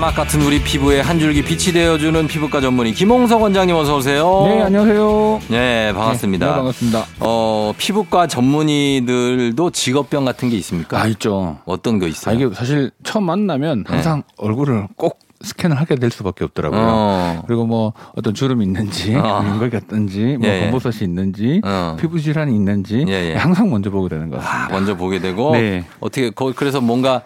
사막 같은 우리 피부에 한 줄기 빛이 되어주는 피부과 전문의 김홍석 원장님 어서 오세요. 네, 안녕하세요. 네, 반갑습니다. 네, 반갑습니다. 어, 피부과 전문의들도 직업병 같은 게 있습니까? 아, 있죠. 어떤 거 아, 있어요? 이게 사실 처음 만나면 네. 항상 얼굴을 꼭 스캔을 하게 될 수밖에 없더라고요. 어. 그리고 뭐 어떤 주름이 있는지, 어. 윤곽이 어떤지, 뭐 예, 예. 검버섯이 있는지, 어. 피부 질환이 있는지 예, 예. 항상 먼저 보게 되는 것 아, 같습니다. 먼저 보게 되고 네. 어떻게 거 그래서 뭔가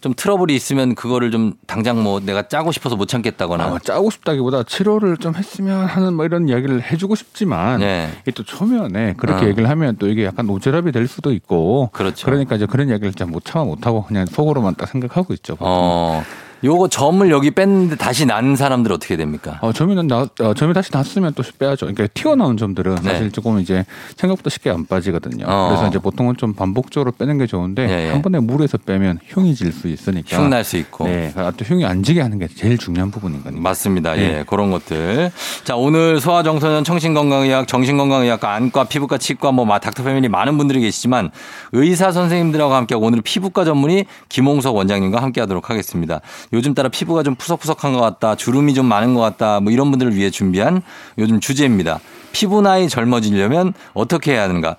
좀 트러블이 있으면 그거를 좀 당장 뭐 내가 짜고 싶어서 못 참겠다거나. 아, 짜고 싶다기보다 치료를 좀 했으면 하는 뭐 이런 이야기를 해주고 싶지만 네. 이게 또 초면에 그렇게 어. 얘기를 하면 또 이게 약간 오지랖이 될 수도 있고 그렇죠. 러니까 이제 그런 이야기를 잘 못 참아 못 하고 그냥 속으로만 딱 생각하고 있죠. 보통. 어. 요거 점을 여기 뺐는데 다시 난 사람들 어떻게 됩니까? 어, 점이는 나, 어, 점이 다시 났으면 또 빼야죠. 그러니까 튀어나온 점들은 네. 사실 조금 이제 생각보다 쉽게 안 빠지거든요. 어. 그래서 이제 보통은 좀 반복적으로 빼는 게 좋은데 예, 예. 한 번에 물에서 빼면 흉이 질 수 있으니까. 흉 날 수 있고. 네, 아, 또 흉이 안 지게 하는 게 제일 중요한 부분이거든요. 맞습니다. 네. 예, 그런 것들. 자, 오늘 소아정서년 정신건강의학, 정신건강의학과, 안과, 피부과, 치과, 뭐, 마- 닥터패밀리 많은 분들이 계시지만 의사 선생님들하고 함께하고 오늘 피부과 전문의 김홍석 원장님과 함께하도록 하겠습니다. 요즘 따라 피부가 좀 푸석푸석한 것 같다, 주름이 좀 많은 것 같다, 뭐 이런 분들을 위해 준비한 요즘 주제입니다. 피부 나이 젊어지려면 어떻게 해야 하는가?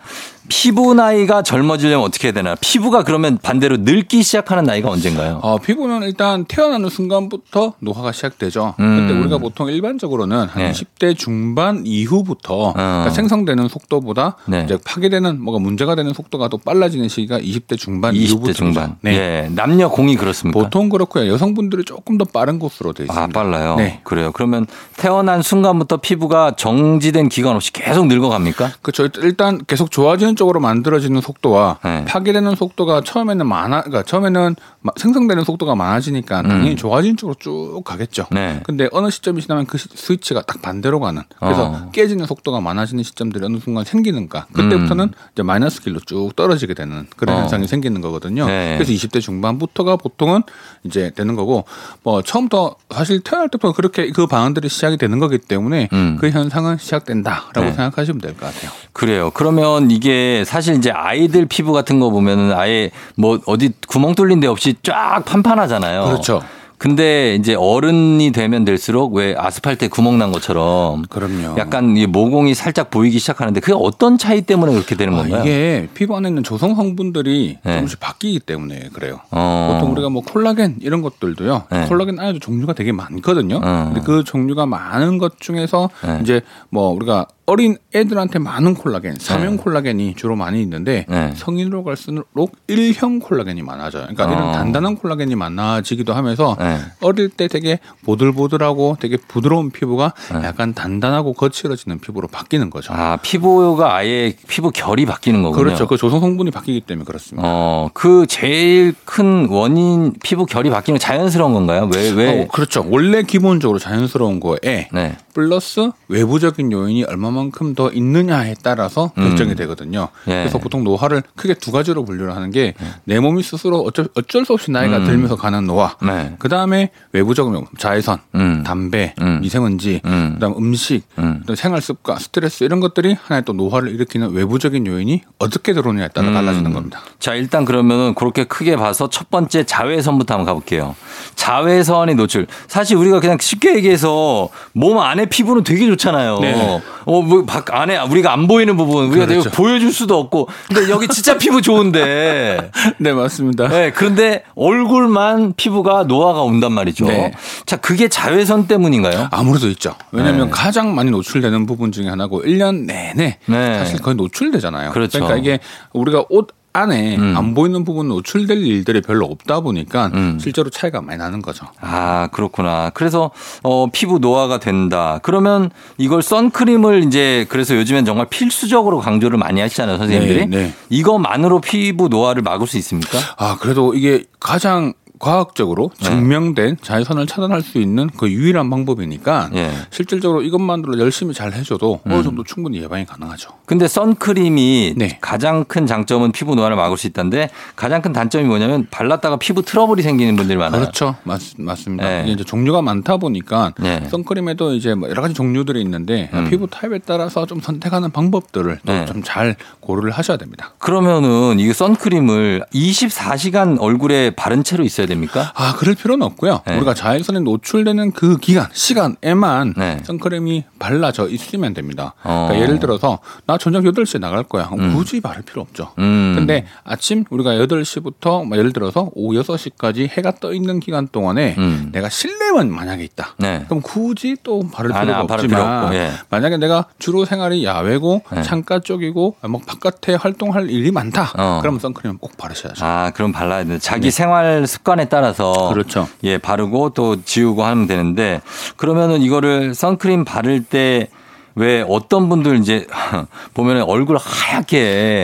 피부 나이가 젊어지려면 어떻게 해야 되나? 피부가 그러면 반대로 늙기 시작하는 나이가 언젠가요? 어, 피부는 일단 태어나는 순간부터 노화가 시작되죠. 음. 근데 우리가 보통 일반적으로는 한 네. 10대 중반 이후부터 그러니까 생성되는 속도보다 네. 이제 파괴되는 뭐가 문제가 되는 속도가 또 빨라지는 시기가 20대 중반 20대 이후부터 중반. 네. 예. 남녀 공이 그렇습니까? 보통 그렇고요. 여성분들이 조금 더 빠른 곳으로 되어 있습니다. 아, 빨라요? 네. 그래요. 그러면 태어난 순간부터 피부가 정지된 기간 없이 계속 늙어갑니까? 그렇죠. 일단 계속 좋아지는 쪽으로 만들어지는 속도와 네. 파괴되는 속도가 처음에는 많아, 그러니까 처음에는 마- 생성되는 속도가 많아지니까 당연히 좋아지는 쪽으로 쭉 가겠죠. 음. 네. 근데 어느 시점이 지나면 그 시- 스위치가 딱 반대로 가는. 그래서 어. 깨지는 속도가 많아지는 시점들이 어느 순간 생기는가. 그때부터는 이제 마이너스 길로 쭉 떨어지게 되는 그런 음. 어. 현상이 생기는 거거든요. 네. 그래서 20대 중반부터가 보통은 이제 되는 거고 뭐 처음부터 사실 태어날 때부터 그렇게 그 방안들이 시작이 되는 거기 때문에 음. 그 현상은 시작된다라고 네. 생각하시면 될 것 같아요. 그래요. 그러면 이게 사실 이제 아이들 피부 같은 거 보면은 아예 뭐 어디 구멍 뚫린 데 없이 쫙 판판하잖아요. 그렇죠. 근데 이제 어른이 되면 될수록 왜 아스팔트에 구멍 난 것처럼 그럼요. 약간 이 모공이 살짝 보이기 시작하는데 그게 어떤 차이 때문에 그렇게 되는 아, 건가요? 이게 피부 안에 있는 조성 성분들이 네. 조금씩 바뀌기 때문에 그래요. 어. 보통 우리가 뭐 콜라겐 이런 것들도요. 네. 콜라겐 안에도 종류가 되게 많거든요. 어. 근데 그 종류가 많은 것 중에서 네. 이제 뭐 우리가 어린 애들한테 많은 콜라겐, 삼형 콜라겐이 주로 많이 있는데 네. 성인으로 갈수록 일형 콜라겐이 많아져요. 그러니까 어. 이런 단단한 콜라겐이 많아지기도 하면서 네. 어릴 때 되게 보들보들하고 되게 부드러운 피부가 네. 약간 단단하고 거칠어지는 피부로 바뀌는 거죠. 아, 피부가 아예 피부 결이 바뀌는 거군요. 그렇죠. 그 조성 성분이 바뀌기 때문에 그렇습니다. 어, 그 제일 큰 원인 피부 결이 바뀌는 건 자연스러운 건가요? 왜, 왜? 어, 그렇죠. 원래 기본적으로 자연스러운 거에 네. 플러스 외부적인 요인이 얼마만 큼 더 있느냐에 따라서 결정이 되거든요. 음. 예. 그래서 보통 노화를 크게 두 가지로 분류를 하는 게 내 몸이 스스로 어쩔, 어쩔 수 없이 나이가 들면서 가는 노화. 음. 네. 그 다음에 외부적인 요인, 자외선, 음. 담배, 음. 미세먼지, 음. 그다음 음식, 음. 그다음 생활 습관, 스트레스 이런 것들이 하나의 또 노화를 일으키는 외부적인 요인이 어떻게 들어오느냐에 따라 달라지는 겁니다. 자, 일단 그러면은 그렇게 크게 봐서 첫 번째 자외선부터 한번 가볼게요. 자외선의 노출. 사실 우리가 그냥 쉽게 얘기해서 몸 안에 피부는 되게 좋잖아요. 네. 어, 뭐, 밖 안에 우리가 안 보이는 부분, 우리가 그렇죠. 보여줄 수도 없고. 근데 여기 진짜 피부 좋은데. 네, 맞습니다. 네, 그런데 얼굴만 피부가 노화가 온단 말이죠. 네. 자, 그게 자외선 때문인가요? 아무래도 있죠. 왜냐하면 네. 가장 많이 노출되는 부분 중에 하나고 1년 내내 네. 사실 거의 노출되잖아요. 그렇죠. 러니까 이게 우리가 옷 안에 음. 안 보이는 부분 노출될 일들이 별로 없다 보니까 음. 실제로 차이가 많이 나는 거죠. 아, 그렇구나. 그래서 어 피부 노화가 된다. 그러면 이걸 선크림을 이제 그래서 요즘엔 정말 필수적으로 강조를 많이 하시잖아요, 선생님들이. 네, 네. 이거만으로 피부 노화를 막을 수 있습니까? 아, 그래도 이게 가장 과학적으로 네. 증명된 자외선을 차단할 수 있는 그 유일한 방법이니까 예. 실질적으로 이것만으로 열심히 잘 해줘도 음. 어느 정도 충분히 예방이 가능하죠. 근데 선크림이 네. 가장 큰 장점은 피부 노화를 막을 수 있다는데 가장 큰 단점이 뭐냐면 발랐다가 피부 트러블이 생기는 분들이 많아요. 그렇죠. 맞, 맞습니다. 네. 이게 이제 종류가 많다 보니까 네. 선크림에도 이제 뭐 여러 가지 종류들이 있는데 음. 피부 타입에 따라서 좀 선택하는 방법들을 네. 좀잘 고려를 하셔야 됩니다. 그러면은 이게 선크림을 24시간 얼굴에 바른 채로 있어야 됩니까? 아, 그럴 필요는 없고요. 네. 우리가 자외선에 노출되는 그 기간, 시간에만 네. 선크림이 발라져 있으면 됩니다. 어. 그러니까 예를 들어서 나 저녁 8시에 나갈 거야. 그럼 굳이 바를 필요 없죠. 음. 근데 아침 우리가 8시부터 뭐 예를 들어서 오후 6시까지 해가 떠 있는 기간 동안에 음. 내가 실내만 만약에 있다. 네. 그럼 굳이 또 바를 아, 필요가 안 바를 없지만 필요 예. 만약에 내가 주로 생활이 야외고 네. 창가 쪽이고 뭐 바깥에 활동할 일이 많다. 어. 그러면 선크림 꼭 바르셔야죠. 아, 그럼 발라야 되는데 자기 생활 습관 에 따라서 네. 그렇죠. 예, 바르고 또 지우고 하면 되는데 그러면은 이거를 선크림 바를 때왜 어떤 분들 이제 보면은 얼굴 하얗게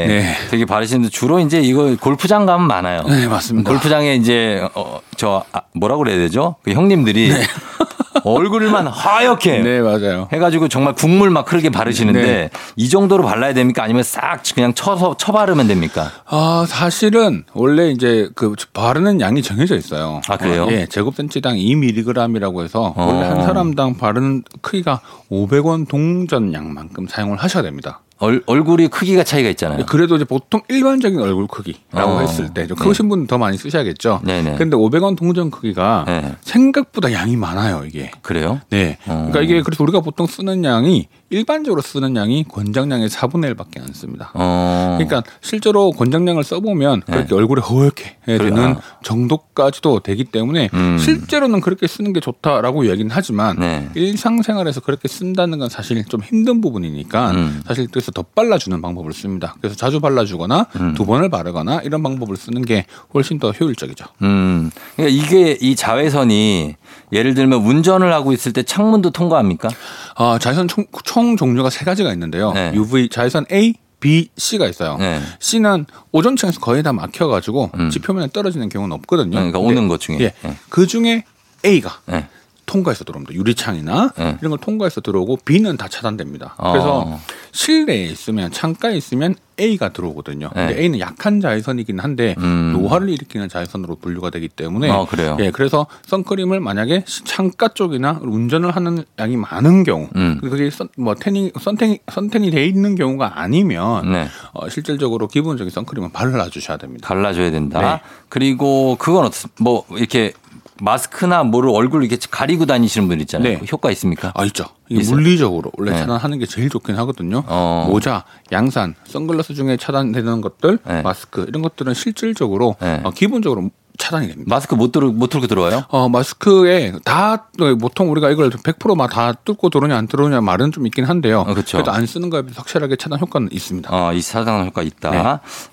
네. 되게 바르시는데 주로 이제 이거 골프장 가면 많아요. 네, 맞습니다. 골프장에 이제 어 저 아, 뭐라고 그래야 되죠? 그 형님들이 얼굴만 하얗게 네, 맞아요. 해가지고 정말 국물 막 흐르게 바르시는데 네. 이 정도로 발라야 됩니까? 아니면 싹 그냥 쳐서 쳐 바르면 됩니까? 아, 사실은 원래 이제 그 바르는 양이 정해져 있어요. 아, 그래요? 어, 예, 제곱센치당 2mg이라고 해서 어. 원래 한 사람당 바르는 크기가 500원 동전 양만큼 사용을 하셔야 됩니다. 얼, 얼굴이 크기가 차이가 있잖아요. 그래도 이제 보통 일반적인 얼굴 크기라고 어. 했을 때 좀 크신 분은 더 많이 쓰셔야겠죠. 네네. 근데 500원 동전 크기가 네. 생각보다 양이 많아요, 이게. 그래요? 네. 어. 그러니까 이게 그래서 우리가 보통 쓰는 양이 일반적으로 쓰는 양이 권장량의 4분의 1밖에 안 씁니다. 어. 그러니까 실제로 권장량을 써보면 그렇게 얼굴에 허옇게 되는 아. 정도까지도 되기 때문에 음. 실제로는 그렇게 쓰는 게 좋다라고 이야기는 하지만 네. 일상생활에서 그렇게 쓴다는 건 사실 좀 힘든 부분이니까 음. 사실 그래서 더 발라주는 방법을 씁니다. 그래서 자주 발라주거나 음. 두 번을 바르거나 이런 방법을 쓰는 게 훨씬 더 효율적이죠. 음. 그러니까 이게 이 자외선이 예를 들면 운전을 하고 있을 때 창문도 통과합니까? 아, 자외선 총, 총 종류가 세 가지가 있는데요. 네. UV 자외선 A, B, C가 있어요. 네. C는 오존층에서 거의 다 막혀가지고 음. 지표면에 떨어지는 경우는 없거든요. 그러니까 오는 것 중에. 예, 네. 그 중에 A가 네. 통과해서 들어옵니다. 유리창이나 네. 이런 걸 통과해서 들어오고 B는 다 차단됩니다. 어. 그래서 실내에 있으면 창가에 있으면 A가 들어오거든요. 근데 네. A는 약한 자외선이긴 한데 음. 노화를 일으키는 자외선으로 분류가 되기 때문에 어, 그래요? 예, 그래서 선크림을 만약에 시- 창가 쪽이나 운전을 하는 양이 많은 경우 음. 그게 선, 뭐 태닝 선텐이 선텐이 돼 있는 경우가 아니면 네. 어, 실질적으로 기본적인 선크림은 발라 주셔야 됩니다. 갈라줘야 된다. 네. 그리고 그건 어떻, 뭐 이렇게 마스크나 뭐를 얼굴 이렇게 가리고 다니시는 분 있잖아요. 네. 그 효과 있습니까? 아 있죠. 이게 있어요? 물리적으로 원래 네. 차단하는 게 제일 좋긴 하거든요. 어. 모자, 양산, 선글라스 중에 차단되는 것들, 네. 마스크 이런 것들은 실질적으로 네. 어, 기본적으로 차단이 됩니다. 마스크 못 들어 못 들고 들어와요? 어, 마스크에 다 어, 보통 우리가 이걸 100%막 다 뚫고 들어오냐 안 들어오냐 말은 좀 있긴 한데요. 어, 그쵸. 래도 안 쓰는 거에 비해서 확실하게 차단 효과는 있습니다. 어, 이 사상 효과 있다. 네.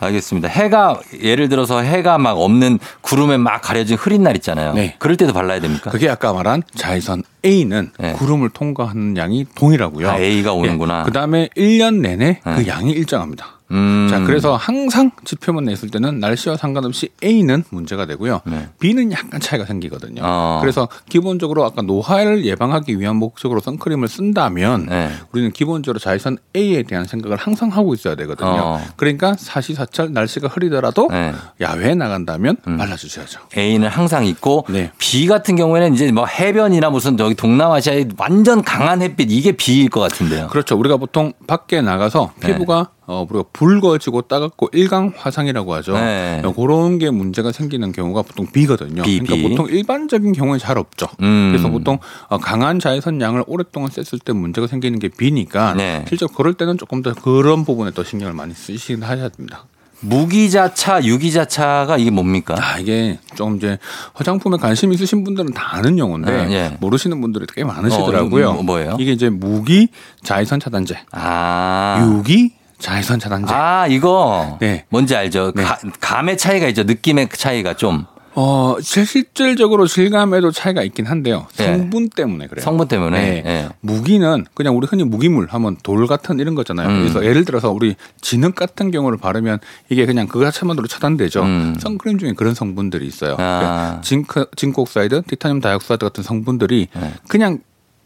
알겠습니다. 해가 예를 들어서 해가 막 없는 구름에 막 가려진 흐린 날 있잖아요. 네. 그럴 때도 발라야 됩니까? 그게 아까 말한 자외선 A는 네. 구름을 통과하는 양이 동일하고요. 아, A가 오는구나. 그 다음에 1년 내내 네. 그 양이 일정합니다. 음. 자, 그래서 항상 지표만 냈을 때는 날씨와 상관없이 A는 문제가 되고요. 네. B는 약간 차이가 생기거든요. 어. 그래서 기본적으로 아까 노화를 예방하기 위한 목적으로 선크림을 쓴다면 네. 우리는 기본적으로 자외선 A에 대한 생각을 항상 하고 있어야 되거든요. 어. 그러니까 사시사철 날씨가 흐리더라도 네. 야외에 나간다면 발라주셔야죠. A는 항상 있고 네. B 같은 경우에는 이제 뭐 해변이나 무슨 저기 동남아시아의 완전 강한 햇빛 이게 B일 것 같은데요. 그렇죠. 우리가 보통 밖에 나가서 네. 피부가 어, 우리가 붉어지고 따갑고 일광 화상이라고 하죠. 네. 어, 그런 게 문제가 생기는 경우가 보통 B거든요. B, 그러니까. 보통 일반적인 경우에 잘 없죠. 음. 그래서 보통 어, 강한 자외선 양을 오랫동안 썼을 때 문제가 생기는 게 B니까 네. 실제 로 그럴 때는 조금 더 그런 부분에 더 신경을 많이 쓰시긴 하셔야 됩니다. 무기자차, 유기자차가 이게 뭡니까? 아, 이게 좀 이제 화장품에 관심 있으신 분들은 다 아는 용어인데 네, 예. 모르시는 분들이 꽤 많으시더라고요. 어, 뭐예요? 이게 이제 무기 자외선 차단제, 아. 유기 자외선 차단제. 아, 이거 네. 뭔지 알죠? 네. 가- 감의 차이가 있죠. 느낌의 차이가 좀. 어, 실질적으로 질감에도 차이가 있긴 한데요. 네. 성분 때문에 그래요. 성분 때문에. 네. 예. 무기는 그냥 우리 흔히 무기물 하면 돌 같은 이런 거잖아요. 음. 그래서 예를 들어서 우리 진흙 같은 경우를 바르면 이게 그냥 그거 자체만으로 차단되죠. 음. 선크림 중에 그런 성분들이 있어요. 아. 그러니까 zinc, zinc oxide, titanium dioxide 같은 성분들이 네. 그냥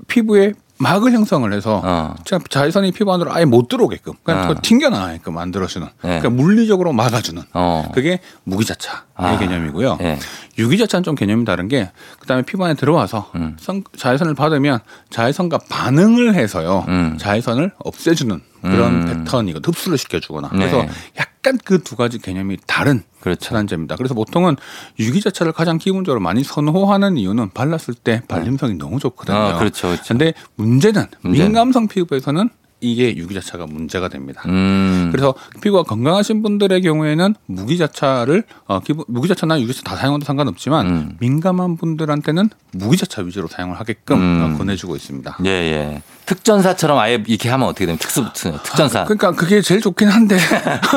피부에 막을 형성을 해서 어. 자- 자외선이 피부 안으로 아예 못 들어오게끔 그냥 어. 그거 튕겨나가게끔 만들어주는 네. 그러니까 물리적으로 막아주는 어. 그게 무기자차의 아. 개념이고요. 예. 유기자차는 좀 개념이 다른 게 그다음에 피부 안에 들어와서 음. 선- 자외선을 받으면 자외선과 반응을 해서요. 음. 자외선을 없애주는 그런 음. 패턴이고 흡수를 시켜주거나 네. 그래서 약간 그 두 가지 개념이 다른 그렇죠. 차단제입니다. 그래서 보통은 유기자차를 가장 기본적으로 많이 선호하는 이유는 발랐을 때 발림성이 너무 좋거든요. 아, 그렇죠, 그렇죠. 근데 문제는 문제는. 민감성 피부에서는 이게 유기자차가 문제가 됩니다. 음. 그래서 피부가 건강하신 분들의 경우에는 무기자차를 어, 기본 무기자차나 유기자차 다 사용해도 상관없지만 음. 민감한 분들한테는 무기자차 위주로 사용을 하게끔 음. 어, 권해주고 있습니다. 예, 예. 특전사처럼 아예 이렇게 하면 어떻게 되면 특수 특전사 그러니까 그게 제일 좋긴 한데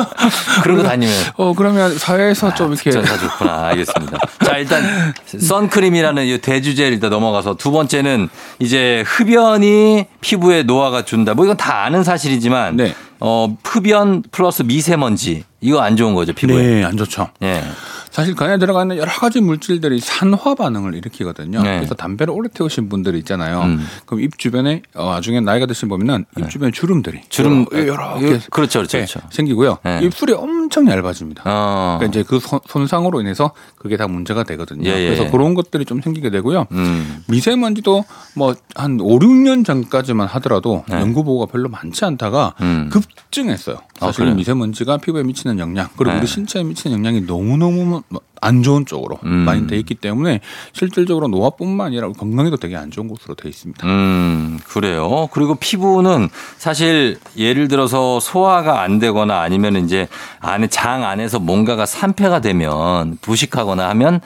그러고 다니면 어 그러면 사회에서 좀 이렇게 특전사 좋구나. 알겠습니다. 자, 일단 선크림이라는 이 대주제를 일단 넘어가서 두 번째는 이제 흡연이 피부에 노화가 준다. 뭐 이건 다 아는 사실이지만 네. 어, 흡연 플러스 미세먼지 이거 안 좋은 거죠, 피부에. 네, 안 좋죠. 예. 사실 그 안에 들어가는 여러 가지 물질들이 산화 반응을 일으키거든요. 네. 그래서 담배를 오래 태우신 분들이 있잖아요. 음. 그럼 입 주변에 어, 나중에 나이가 드신 보면은 입 주변에 주름들이 네. 주름 여러, 개 그렇죠, 그렇죠, 네, 그렇죠. 생기고요. 네. 입술이 엄청 얇아집니다. 어. 그러니까 이제 그 손- 손상으로 인해서 그게 다 문제가 되거든요. 예, 예. 그래서 그런 것들이 좀 생기게 되고요. 음. 미세먼지도 뭐 한 5, 6년 전까지만 하더라도 네. 연구 보고가 별로 많지 않다가 음. 급증했어요. 아, 사실 그래요? 미세먼지가 피부에 미치는 영향 그리고 네. 우리 신체에 미치는 영향이 너무너무 안 좋은 쪽으로 음. 많이 돼 있기 때문에 실질적으로 노화뿐만 아니라 건강에도 되게 안 좋은 곳으로 돼 있습니다. 음, 그래요. 그리고 피부는 사실 예를 들어서 소화가 안 되거나 아니면 이제 안에 장 안에서 뭔가가 산패가 되면 부식하거나 하면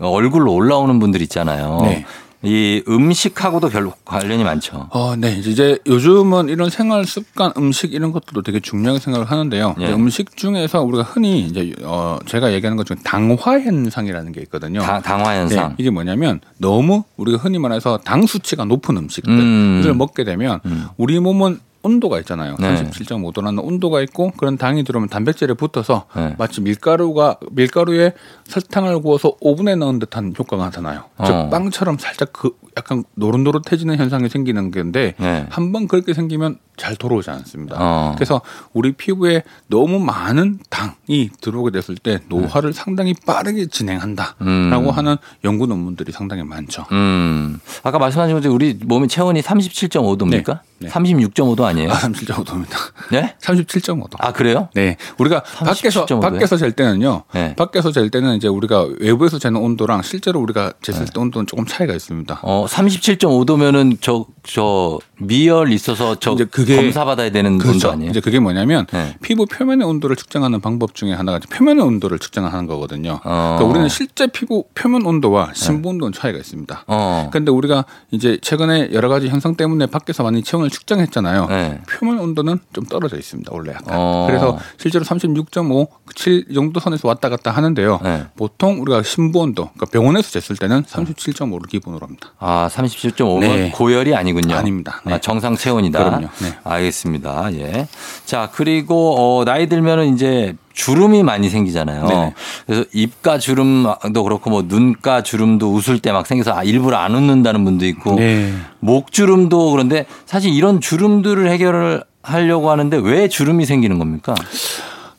얼굴로 올라오는 분들 있잖아요. 네. 이 음식하고도 별로 관련이 많죠. 어, 네. 이제 요즘은 이런 생활 습관, 음식 이런 것들도 되게 중요하게 생각을 하는데요. 예. 음식 중에서 우리가 흔히 이제 어 제가 얘기하는 것 중에 당화 현상이라는 게 있거든요. 당, 당화 현상. 네, 이게 뭐냐면 너무 우리가 흔히 말해서 당 수치가 높은 음식들을 음. 먹게 되면 음. 우리 몸은 온도가 있잖아요. 네. 37.5도라는 온도가 있고 그런 당이 들어오면 단백질에 붙어서 네. 마치 밀가루가 밀가루에 설탕을 구워서 오븐에 넣은 듯한 효과가 나타나요. 어. 즉 빵처럼 살짝 그 약간 노릇노릇해지는 현상이 생기는 건데 네. 한번 그렇게 생기면 잘 돌아오지 않습니다. 어. 그래서 우리 피부에 너무 많은 당이 들어오게 됐을 때 노화를 상당히 빠르게 진행한다라고 음. 하는 연구 논문들이 상당히 많죠. 음. 아까 말씀하신 것처럼 우리 몸의 체온이 37.5도입니까? 네. 네. 36.5도 아니에요? 아, 37.5도입니다. 네? 37.5도. 아, 그래요? 네, 우리가 밖에서 37.5 도요? 밖에서 잴 때는요. 네. 밖에서 잴 때는 이제 우리가 외부에서 재는 온도랑 실제로 우리가 쟀을 때 온도는 조금 차이가 있습니다. 어, 37.5도면은 저, 저, 미열 있어서 저 이제 그게- 검사 받아야 되는 온도 그렇죠. 아니에요? 이제 그게 뭐냐면 네. 피부 표면의 온도를 측정하는 방법 중에 하나가 표면의 온도를 측정하는 거거든요. 어. 그러니까 우리는 실제 피부 표면 온도와 심부 온도는 차이가 있습니다. 어. 그런데 우리가 이제 최근에 여러 가지 현상 때문에 밖에서 많이 체온을 측정했잖아요. 네. 표면 온도는 좀 떨어져 있습니다. 원래 약간. 어. 그래서 실제로 36.5, 7 정도 선에서 왔다 갔다 하는데요. 네. 보통 우리가 심부 온도, 그러니까 병원에서 쟀을 때는 37.5를 기본으로 합니다. 아, 37.5면 네. 고열이 아니군요. 아닙니다. 네. 아, 정상 체온이다. 그럼요. 네. 알겠습니다. 예. 자, 그리고 어, 나이 들면은 이제 주름이 많이 생기잖아요. 네네. 그래서 입가 주름도 그렇고 뭐 눈가 주름도 웃을 때 막 생겨서 아, 일부러 안 웃는다는 분도 있고 네. 목 주름도 그런데 사실 이런 주름들을 해결을 하려고 하는데 왜 주름이 생기는 겁니까?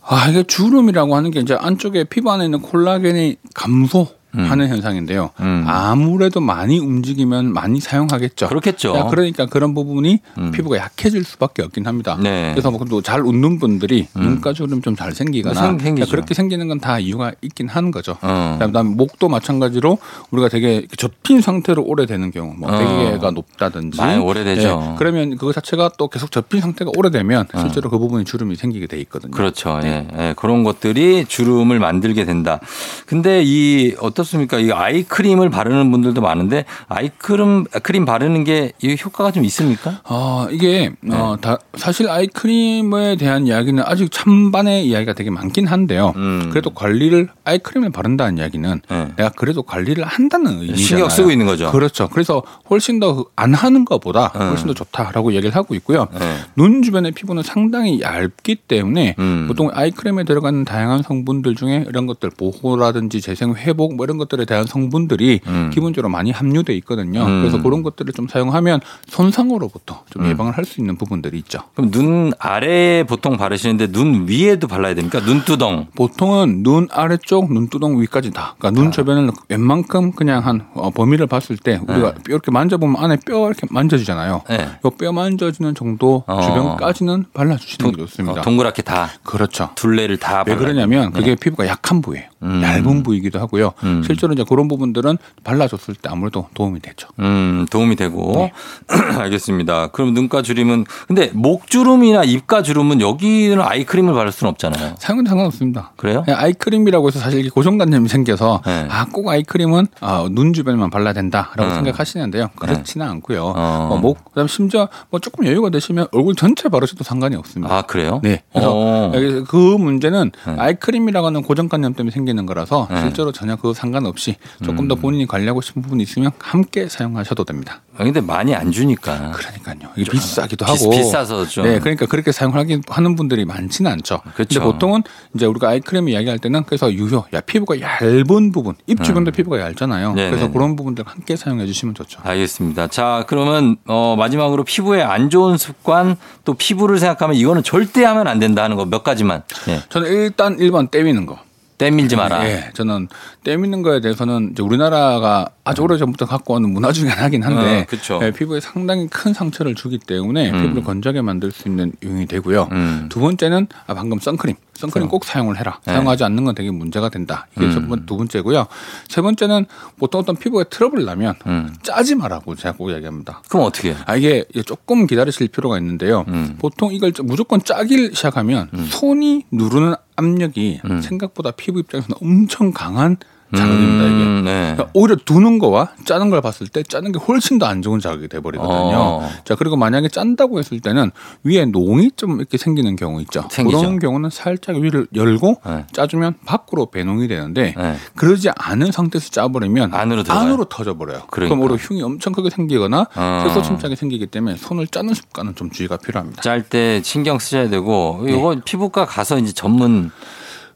아, 이게 주름이라고 하는 게 이제 안쪽에 피부 안에 있는 콜라겐이 감소 하는 현상인데요. 음. 아무래도 많이 움직이면 많이 사용하겠죠. 그렇겠죠. 야, 그러니까 그런 부분이 음. 피부가 약해질 수밖에 없긴 합니다. 네. 그래서 뭐잘 웃는 분들이 눈가 주름 좀 잘 생기거나 생- 그렇게 생기는 건 다 이유가 있긴 하는 거죠. 어. 그다음에 목도 마찬가지로 우리가 되게 접힌 상태로 오래되는 경우, 뭐 어. 베개가 높다든지, 많이 오래되죠. 예, 그러면 그거 자체가 또 계속 접힌 상태가 오래되면 실제로 그 부분이 주름이 생기게 돼 있거든요. 어. 그렇죠. 예. 예. 그런 것들이 주름을 만들게 된다. 근데 이 어떤 어떻습니까? 이 아이크림을 바르는 분들도 많은데 아이크림 크림 바르는 게이 효과가 좀 있습니까? 어, 이게 어, 다 사실 아이크림에 대한 이야기는 아직 찬반의 이야기가 되게 많긴 한데요. 음. 그래도 관리를 아이크림을 바른다는 이야기는 네. 내가 그래도 관리를 한다는 의미잖아요. 신경 쓰고 있는 거죠. 그렇죠. 그래서 훨씬 더 안 하는 것보다 음. 훨씬 더 좋다라고 얘기를 하고 있고요. 네. 눈 주변의 피부는 상당히 얇기 때문에 음. 보통 아이크림에 들어가는 다양한 성분들 중에 이런 것들 보호라든지 재생 회복 뭐 이런 것들에 대한 성분들이 음. 기본적으로 많이 함유돼 있거든요. 음. 그래서 그런 것들을 좀 사용하면 손상으로부터 좀 예방을 할 수 있는 부분들이 있죠. 그럼 눈 아래에 보통 바르시는데 눈 위에도 발라야 됩니까? 눈두덩. 보통은 눈 아래쪽, 눈두덩 위까지 다. 그러니까 눈 주변을 웬만큼 그냥 한 어, 범위를 봤을 때 우리가 뼈 이렇게 만져보면 안에 뼈 이렇게 만져지잖아요. 네. 요뼈 만져지는 정도 어. 주변까지는 발라주시는 게 좋습니다. 어, 동그랗게 다 그렇죠. 둘레를 다왜 그러냐면 그게 피부가 약한 부위예요. 음. 얇은 부위이기도 하고요. 음. 실제로 이제 그런 부분들은 발라줬을 때 아무래도 도움이 되죠. 음, 도움이 되고. 네. 알겠습니다. 그럼 눈가 주름은 근데 목 주름이나 입가 주름은 여기는 아이크림을 바를 수는 없잖아요. 사용은 상관없습니다. 그래요? 그냥 아이크림이라고 해서 사실 고정관념이 생겨서 네. 아꼭 아이크림은 아, 눈 주변에만 발라야 된다라고 음. 생각하시는데요. 그렇지는 않고요. 어. 어, 목 그다음 심지어 뭐 조금 여유가 되시면 얼굴 전체 바르셔도 상관이 없습니다. 아, 그래요? 네. 그래서 어. 그 문제는 네. 아이크림이라고 하는 고정관념 때문에 생 기는 거라서 네. 실제로 전혀 그 상관없이 조금 더 본인이 관리하고 싶은 부분이 있으면 함께 사용하셔도 됩니다. 아, 근데 많이 안 주니까. 그러니까요. 이게 비싸기도 비- 하고 비싸서 좀. 네, 그러니까 그렇게 사용하기 하는 분들이 많지는 않죠. 그렇죠. 근데 보통은 이제 우리가 아이크림 이야기할 때는 그래서 유효, 야 피부가 얇은 부분, 입 주변도 피부가 얇잖아요. 음. 네네네. 그래서 그런 부분들 함께 사용해 주시면 좋죠. 알겠습니다. 자, 그러면 어 마지막으로 피부에 안 좋은 습관 또 피부를 생각하면 이거는 절대 하면 안 된다 하는 거 몇 가지만. 예. 저는 일단 1번 때 미는 거. 때 밀지 마라. 예, 저는 때 미는 거에 대해서는 이제 우리나라가 아주 오래 전부터 갖고 오는 문화 중에 하나긴 한데 어. 예, 피부에 상당히 큰 상처를 주기 때문에 음. 피부를 건조하게 만들 수 있는 요인이 되고요. 음. 두 번째는 아, 방금 선크림. 선크림 꼭 사용을 해라. 네. 사용하지 않는 건 되게 문제가 된다. 이게 음. 첫 번, 두 번째고요. 세 번째는 보통 어떤 피부에 트러블 나면 음. 짜지 마라고 제가 꼭 이야기합니다. 그럼 어떻게 해요? 아, 이게 조금 기다리실 필요가 있는데요. 음. 보통 이걸 무조건 짜기 시작하면 손이 누르는 압력이 음. 생각보다 피부 입장에서는 엄청 강한 자극입니다, 이게. 음, 네. 그러니까 오히려 두는 거와 짜는 걸 봤을 때 짜는 게 훨씬 더 안 좋은 자극이 돼 버리거든요. 어. 자 그리고 만약에 짠다고 했을 때는 위에 농이 좀 이렇게 생기는 경우 있죠. 생기죠. 그런 경우는 살짝 위를 열고 네. 짜주면 밖으로 배농이 되는데 네. 그러지 않은 상태에서 짜버리면 안으로 들어가요? 터져 버려요. 그러니까. 그럼 오히려 흉이 엄청 크게 생기거나 어. 세소 침착이 생기기 때문에 손을 짜는 습관은 좀 주의가 필요합니다. 짤 때 신경 쓰셔야 되고 이거 피부과 가서 이제 전문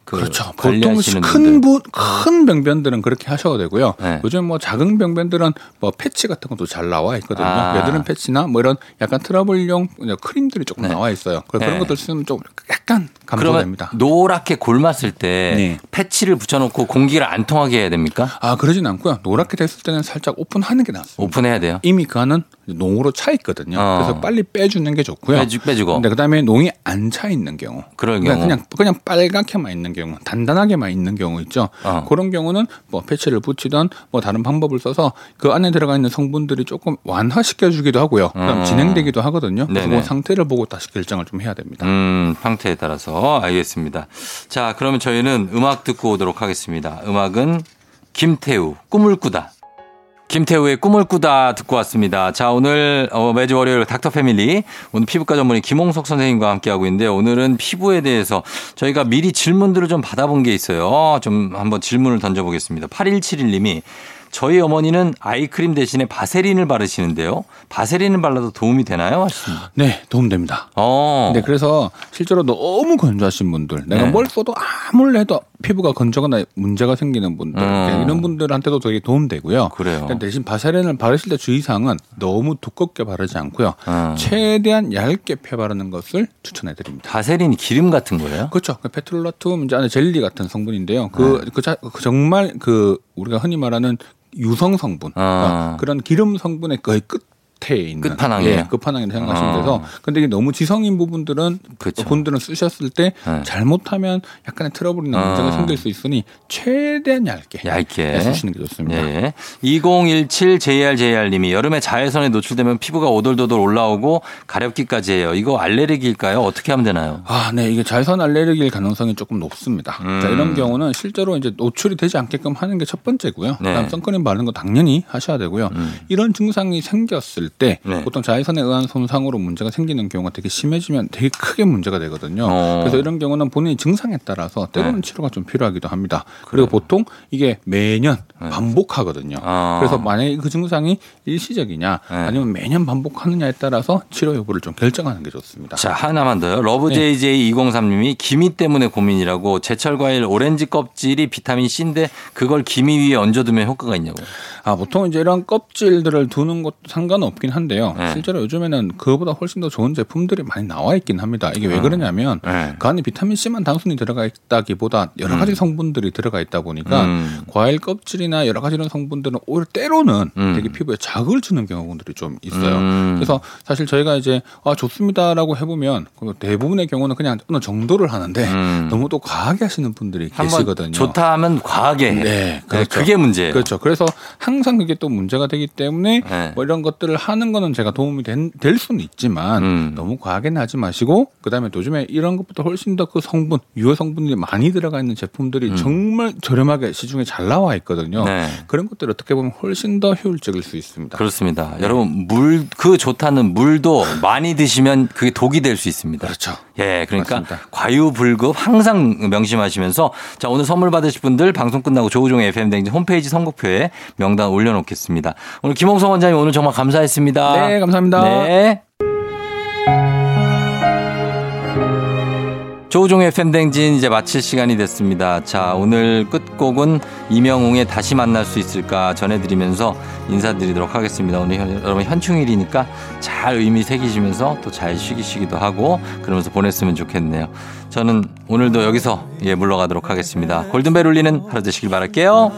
그 네. 그렇죠. 보통 관리하시는 큰 분들. 부, 큰 병변들은 그렇게 하셔도 되고요. 네. 요즘 뭐 작은 병변들은 뭐 패치 같은 것도 잘 나와 있거든요. 아. 여드름 패치나 뭐 이런 약간 트러블용 크림들이 조금 네. 나와 있어요. 그래서 네. 그런 것들 쓰면 좀 약간 감소됩니다. 노랗게 골랐을 때 네. 패치를 붙여놓고 공기를 안 통하게 해야 됩니까? 아 그러진 않고요. 노랗게 됐을 때는 살짝 오픈하는 게 낫습니다. 오픈해야 돼요. 이미 그 안은 농으로 차 있거든요. 어. 그래서 빨리 빼주는 게 좋고요. 빼주, 빼주고. 근데 그다음에 농이 안 차 있는 경우, 그럴 경우. 그냥 그냥 빨갛게만 있는 경우, 단단하게만 있는 경우 있죠. 어. 그런 경우는 뭐 패치를 붙이던 뭐 다른 방법을 써서 그 안에 들어가 있는 성분들이 조금 완화시켜 주기도 하고요. 그다음 어. 진행되기도 하거든요. 그래서. 그 상태를 보고 다시 결정을 좀 해야 됩니다. 음, 상태에 따라서 알겠습니다. 자, 그러면 저희는 음악 듣고 오도록 하겠습니다. 음악은 김태우 꿈을 꾸다. 김태우의 꿈을 꾸다 듣고 왔습니다. 자, 오늘 어, 매주 월요일 닥터 패밀리 오늘 피부과 전문의 김홍석 선생님과 함께하고 있는데 오늘은 피부에 대해서 저희가 미리 질문들을 좀 받아본 게 있어요. 좀 한번 질문을 던져보겠습니다. 8171님이 저희 어머니는 아이크림 대신에 바세린을 바르시는데요. 바세린을 발라도 도움이 되나요? 하셨습니다. 네, 도움됩니다. 어. 네, 그래서 실제로 너무 건조하신 분들, 내가 네. 뭘 써도 아무리 해도 피부가 건조거나 문제가 생기는 분들, 음. 이런 분들한테도 되게 도움되고요. 그래요. 대신 바세린을 바르실 때 주의사항은 너무 두껍게 바르지 않고요. 음. 최대한 얇게 펴 바르는 것을 추천해드립니다. 바세린이 기름 같은 거예요? 그렇죠. 그 페트롤라툼 이제 안에 젤리 같은 성분인데요. 그, 네. 그, 자- 그 정말 그 우리가 흔히 말하는 유성 성분, 아. 그러니까 그런 기름 성분의 거의 끝 끝에 있는 끝판왕이에요? 예, 끝판왕이라고 생각하시면 어. 돼서 근데 이게 너무 지성인 부분들은 그쵸. 분들은 쓰셨을 때 네. 잘못하면 약간의 트러블이나 어. 문제가 생길 수 있으니 최대한 얇게 얇게. 해주시는 게 좋습니다. 예. 2017JRJR님이 여름에 자외선에 노출되면 피부가 오돌도돌 올라오고 가렵기까지 해요. 이거 알레르기일까요? 어떻게 하면 되나요? 아, 네. 이게 자외선 알레르기일 가능성이 조금 높습니다. 음. 자, 이런 경우는 실제로 이제 노출이 되지 않게끔 하는 게 첫 번째고요. 네. 그다음 선크림 바르는 거 당연히 하셔야 되고요. 음. 이런 증상이 생겼을 때 네. 보통 자외선에 의한 손상으로 문제가 생기는 경우가 되게 심해지면 되게 크게 문제가 되거든요. 어. 그래서 이런 경우는 본인의 증상에 따라서 때로는 네. 치료가 좀 필요하기도 합니다. 그리고 보통 이게 매년 반복하거든요. 네. 아. 그래서 만약에 그 증상이 일시적이냐 네. 아니면 매년 반복하느냐에 따라서 치료 여부를 좀 결정하는 게 좋습니다. 자, 하나만 더요. 네. 러브JJ203님이 기미 때문에 고민이라고 제철 과일 오렌지 껍질이 비타민 C인데 그걸 기미 위에 얹어두면 효과가 있냐고. 아, 보통 이제 이런 껍질들을 두는 것도 상관은 없긴 한데요. 네. 실제로 요즘에는 그거보다 훨씬 더 좋은 제품들이 많이 나와 있긴 합니다. 이게 왜 그러냐면 네. 그 안에 비타민 C만 단순히 들어가 있다기보다 여러 가지 성분들이 들어가 있다 보니까 음. 과일 껍질이나 여러 가지 이런 성분들은 오히려 때로는 음. 되게 피부에 자극을 주는 경우들이 좀 있어요. 음. 그래서 사실 저희가 이제 아 좋습니다라고 해보면 그 대부분의 경우는 그냥 어느 정도를 하는데 음. 너무 또 과하게 하시는 분들이 계시거든요. 좋다 하면 과하게 해. 네, 그렇죠. 그게 문제예요. 그렇죠. 그래서 항상 그게 또 문제가 되기 때문에 네. 뭐 이런 것들을 하는 거는 제가 도움이 된, 될 수는 있지만 음. 너무 과하게는 하지 마시고 그다음에 또 요즘에 이런 것보다 훨씬 더 그 성분 유효 성분들이 많이 들어가 있는 제품들이 정말 저렴하게 시중에 잘 나와 있거든요. 음. 네. 그런 것들 어떻게 보면 훨씬 더 효율적일 수 있습니다. 그렇습니다. 여러분 물 그 좋다는 물도 많이 드시면 그게 독이 될 수 있습니다. 그렇죠. 예, 그러니까 맞습니다. 과유불급 항상 명심하시면서 자 오늘 선물 받으실 분들 방송 끝나고 조우종의 FM 댕진 홈페이지 선곡표에 명단 올려놓겠습니다. 오늘 김홍성 원장님 오늘 정말 감사했 습니다. 네, 감사합니다. 네. 조우종의 팬댕진 이제 마칠 시간이 됐습니다. 자, 오늘 끝곡은 이명웅의 다시 만날 수 있을까 전해드리면서 인사드리도록 하겠습니다. 오늘 현- 여러분 현충일이니까 잘 의미 새기시면서 또 잘 쉬기시기도 하고 그러면서 보냈으면 좋겠네요. 저는 오늘도 여기서 예, 물러가도록 하겠습니다. 골든벨 울리는 하루 되시길 바랄게요.